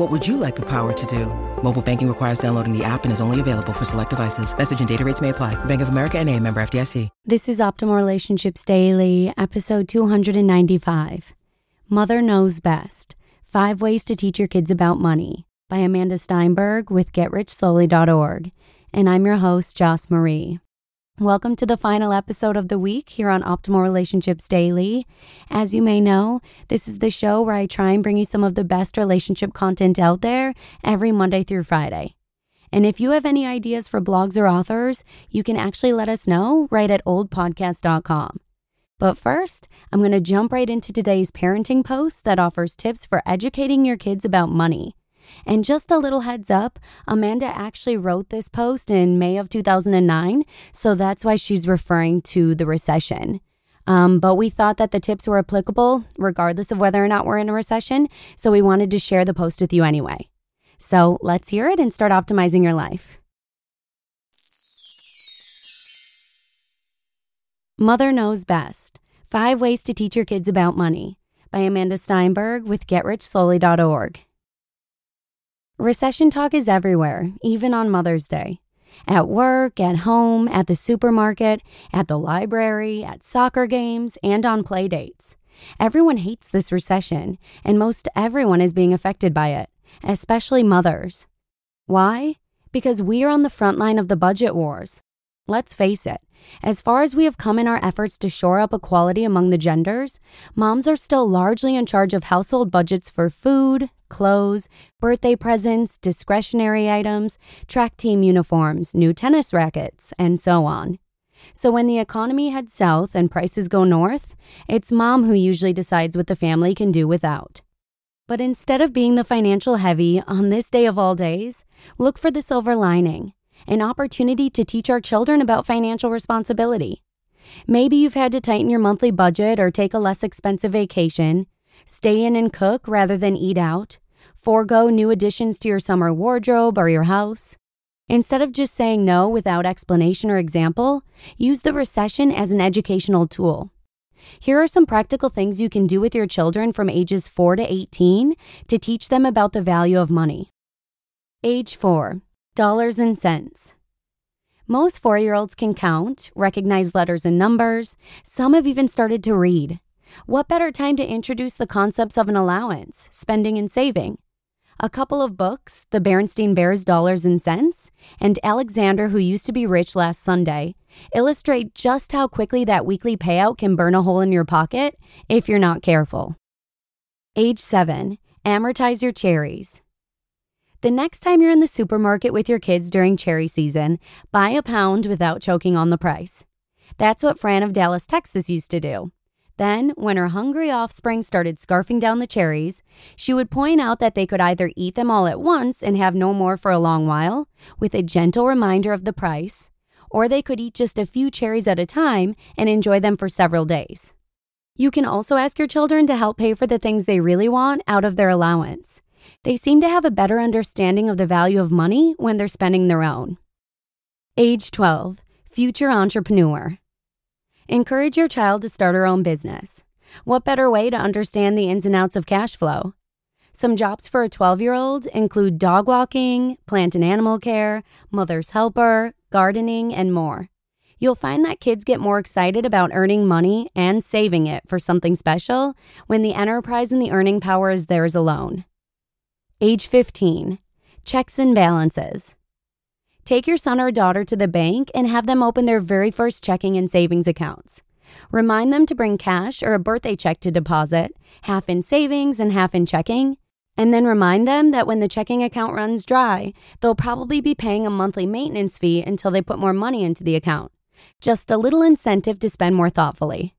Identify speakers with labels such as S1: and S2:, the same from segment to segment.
S1: What would you like the power to do? Mobile banking requires downloading the app and is only available for select devices. Message and data rates may apply. Bank of America and a member FDIC.
S2: This is Optimal Relationships Daily, episode 295. Mother Knows Best. Five Ways to Teach Your Kids About Money by Amanda Steinberg with GetRichSlowly.org. And I'm your host, Joss Marie. Welcome to the final episode of the week here on Optimal Relationships Daily. As you may know, this is the show where I try and bring you some of the best relationship content out there every Monday through Friday. And if you have any ideas for blogs or authors, you can actually let us know right at oldpodcast.com. But first, I'm going to jump right into today's parenting post that offers tips for educating your kids about money. And just a little heads up, Amanda actually wrote this post in May of 2009, so that's why she's referring to the recession. Um, but we thought that the tips were applicable regardless of whether or not we're in a recession, so we wanted to share the post with you anyway. So let's hear it and start optimizing your life. Mother Knows Best Five Ways to Teach Your Kids About Money by Amanda Steinberg with GetRichSlowly.org. Recession talk is everywhere, even on Mother's Day. At work, at home, at the supermarket, at the library, at soccer games, and on play dates. Everyone hates this recession, and most everyone is being affected by it, especially mothers. Why? Because we are on the front line of the budget wars. Let's face it, as far as we have come in our efforts to shore up equality among the genders, moms are still largely in charge of household budgets for food, clothes, birthday presents, discretionary items, track team uniforms, new tennis rackets, and so on. So when the economy heads south and prices go north, it's mom who usually decides what the family can do without. But instead of being the financial heavy on this day of all days, look for the silver lining an opportunity to teach our children about financial responsibility. Maybe you've had to tighten your monthly budget or take a less expensive vacation, stay in and cook rather than eat out, forego new additions to your summer wardrobe or your house. Instead of just saying no without explanation or example, use the recession as an educational tool. Here are some practical things you can do with your children from ages 4 to 18 to teach them about the value of money. Age 4 Dollars and Cents. Most four year olds can count, recognize letters and numbers. Some have even started to read. What better time to introduce the concepts of an allowance, spending, and saving? A couple of books, The Berenstain Bears Dollars and Cents, and Alexander Who Used to Be Rich Last Sunday, illustrate just how quickly that weekly payout can burn a hole in your pocket if you're not careful. Age 7. Amortize your cherries. The next time you're in the supermarket with your kids during cherry season, buy a pound without choking on the price. That's what Fran of Dallas, Texas used to do. Then, when her hungry offspring started scarfing down the cherries, she would point out that they could either eat them all at once and have no more for a long while, with a gentle reminder of the price, or they could eat just a few cherries at a time and enjoy them for several days. You can also ask your children to help pay for the things they really want out of their allowance. They seem to have a better understanding of the value of money when they're spending their own. Age 12, future entrepreneur. Encourage your child to start her own business. What better way to understand the ins and outs of cash flow? Some jobs for a 12 year old include dog walking, plant and animal care, mother's helper, gardening, and more. You'll find that kids get more excited about earning money and saving it for something special when the enterprise and the earning power is theirs alone. Age 15. Checks and balances. Take your son or daughter to the bank and have them open their very first checking and savings accounts. Remind them to bring cash or a birthday check to deposit, half in savings and half in checking. And then remind them that when the checking account runs dry, they'll probably be paying a monthly maintenance fee until they put more money into the account. Just a little incentive to spend more thoughtfully.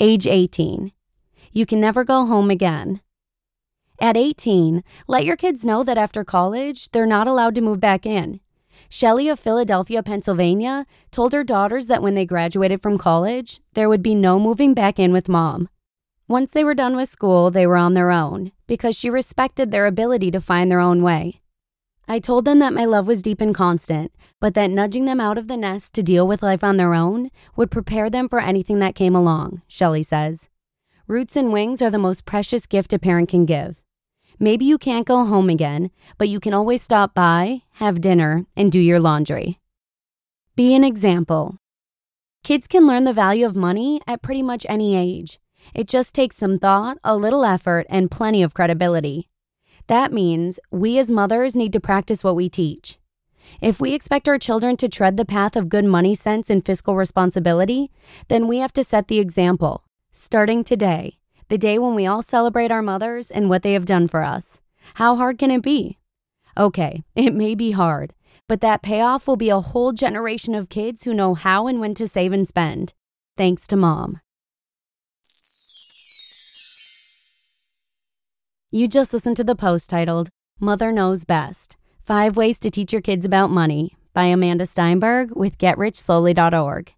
S2: Age 18. You can never go home again. At 18, let your kids know that after college, they're not allowed to move back in. Shelley of Philadelphia, Pennsylvania, told her daughters that when they graduated from college, there would be no moving back in with mom. Once they were done with school, they were on their own because she respected their ability to find their own way. I told them that my love was deep and constant, but that nudging them out of the nest to deal with life on their own would prepare them for anything that came along, Shelley says. Roots and wings are the most precious gift a parent can give. Maybe you can't go home again, but you can always stop by, have dinner, and do your laundry. Be an example. Kids can learn the value of money at pretty much any age. It just takes some thought, a little effort, and plenty of credibility. That means we as mothers need to practice what we teach. If we expect our children to tread the path of good money sense and fiscal responsibility, then we have to set the example, starting today the day when we all celebrate our mothers and what they have done for us. How hard can it be? Okay, it may be hard, but that payoff will be a whole generation of kids who know how and when to save and spend. Thanks to mom. You just listened to the post titled Mother Knows Best Five Ways to Teach Your Kids About Money by Amanda Steinberg with GetRichSlowly.org.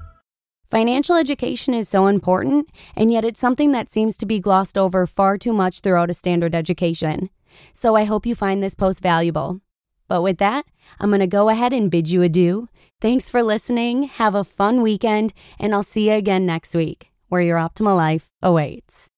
S2: Financial education is so important, and yet it's something that seems to be glossed over far too much throughout a standard education. So I hope you find this post valuable. But with that, I'm going to go ahead and bid you adieu. Thanks for listening. Have a fun weekend, and I'll see you again next week, where your optimal life awaits.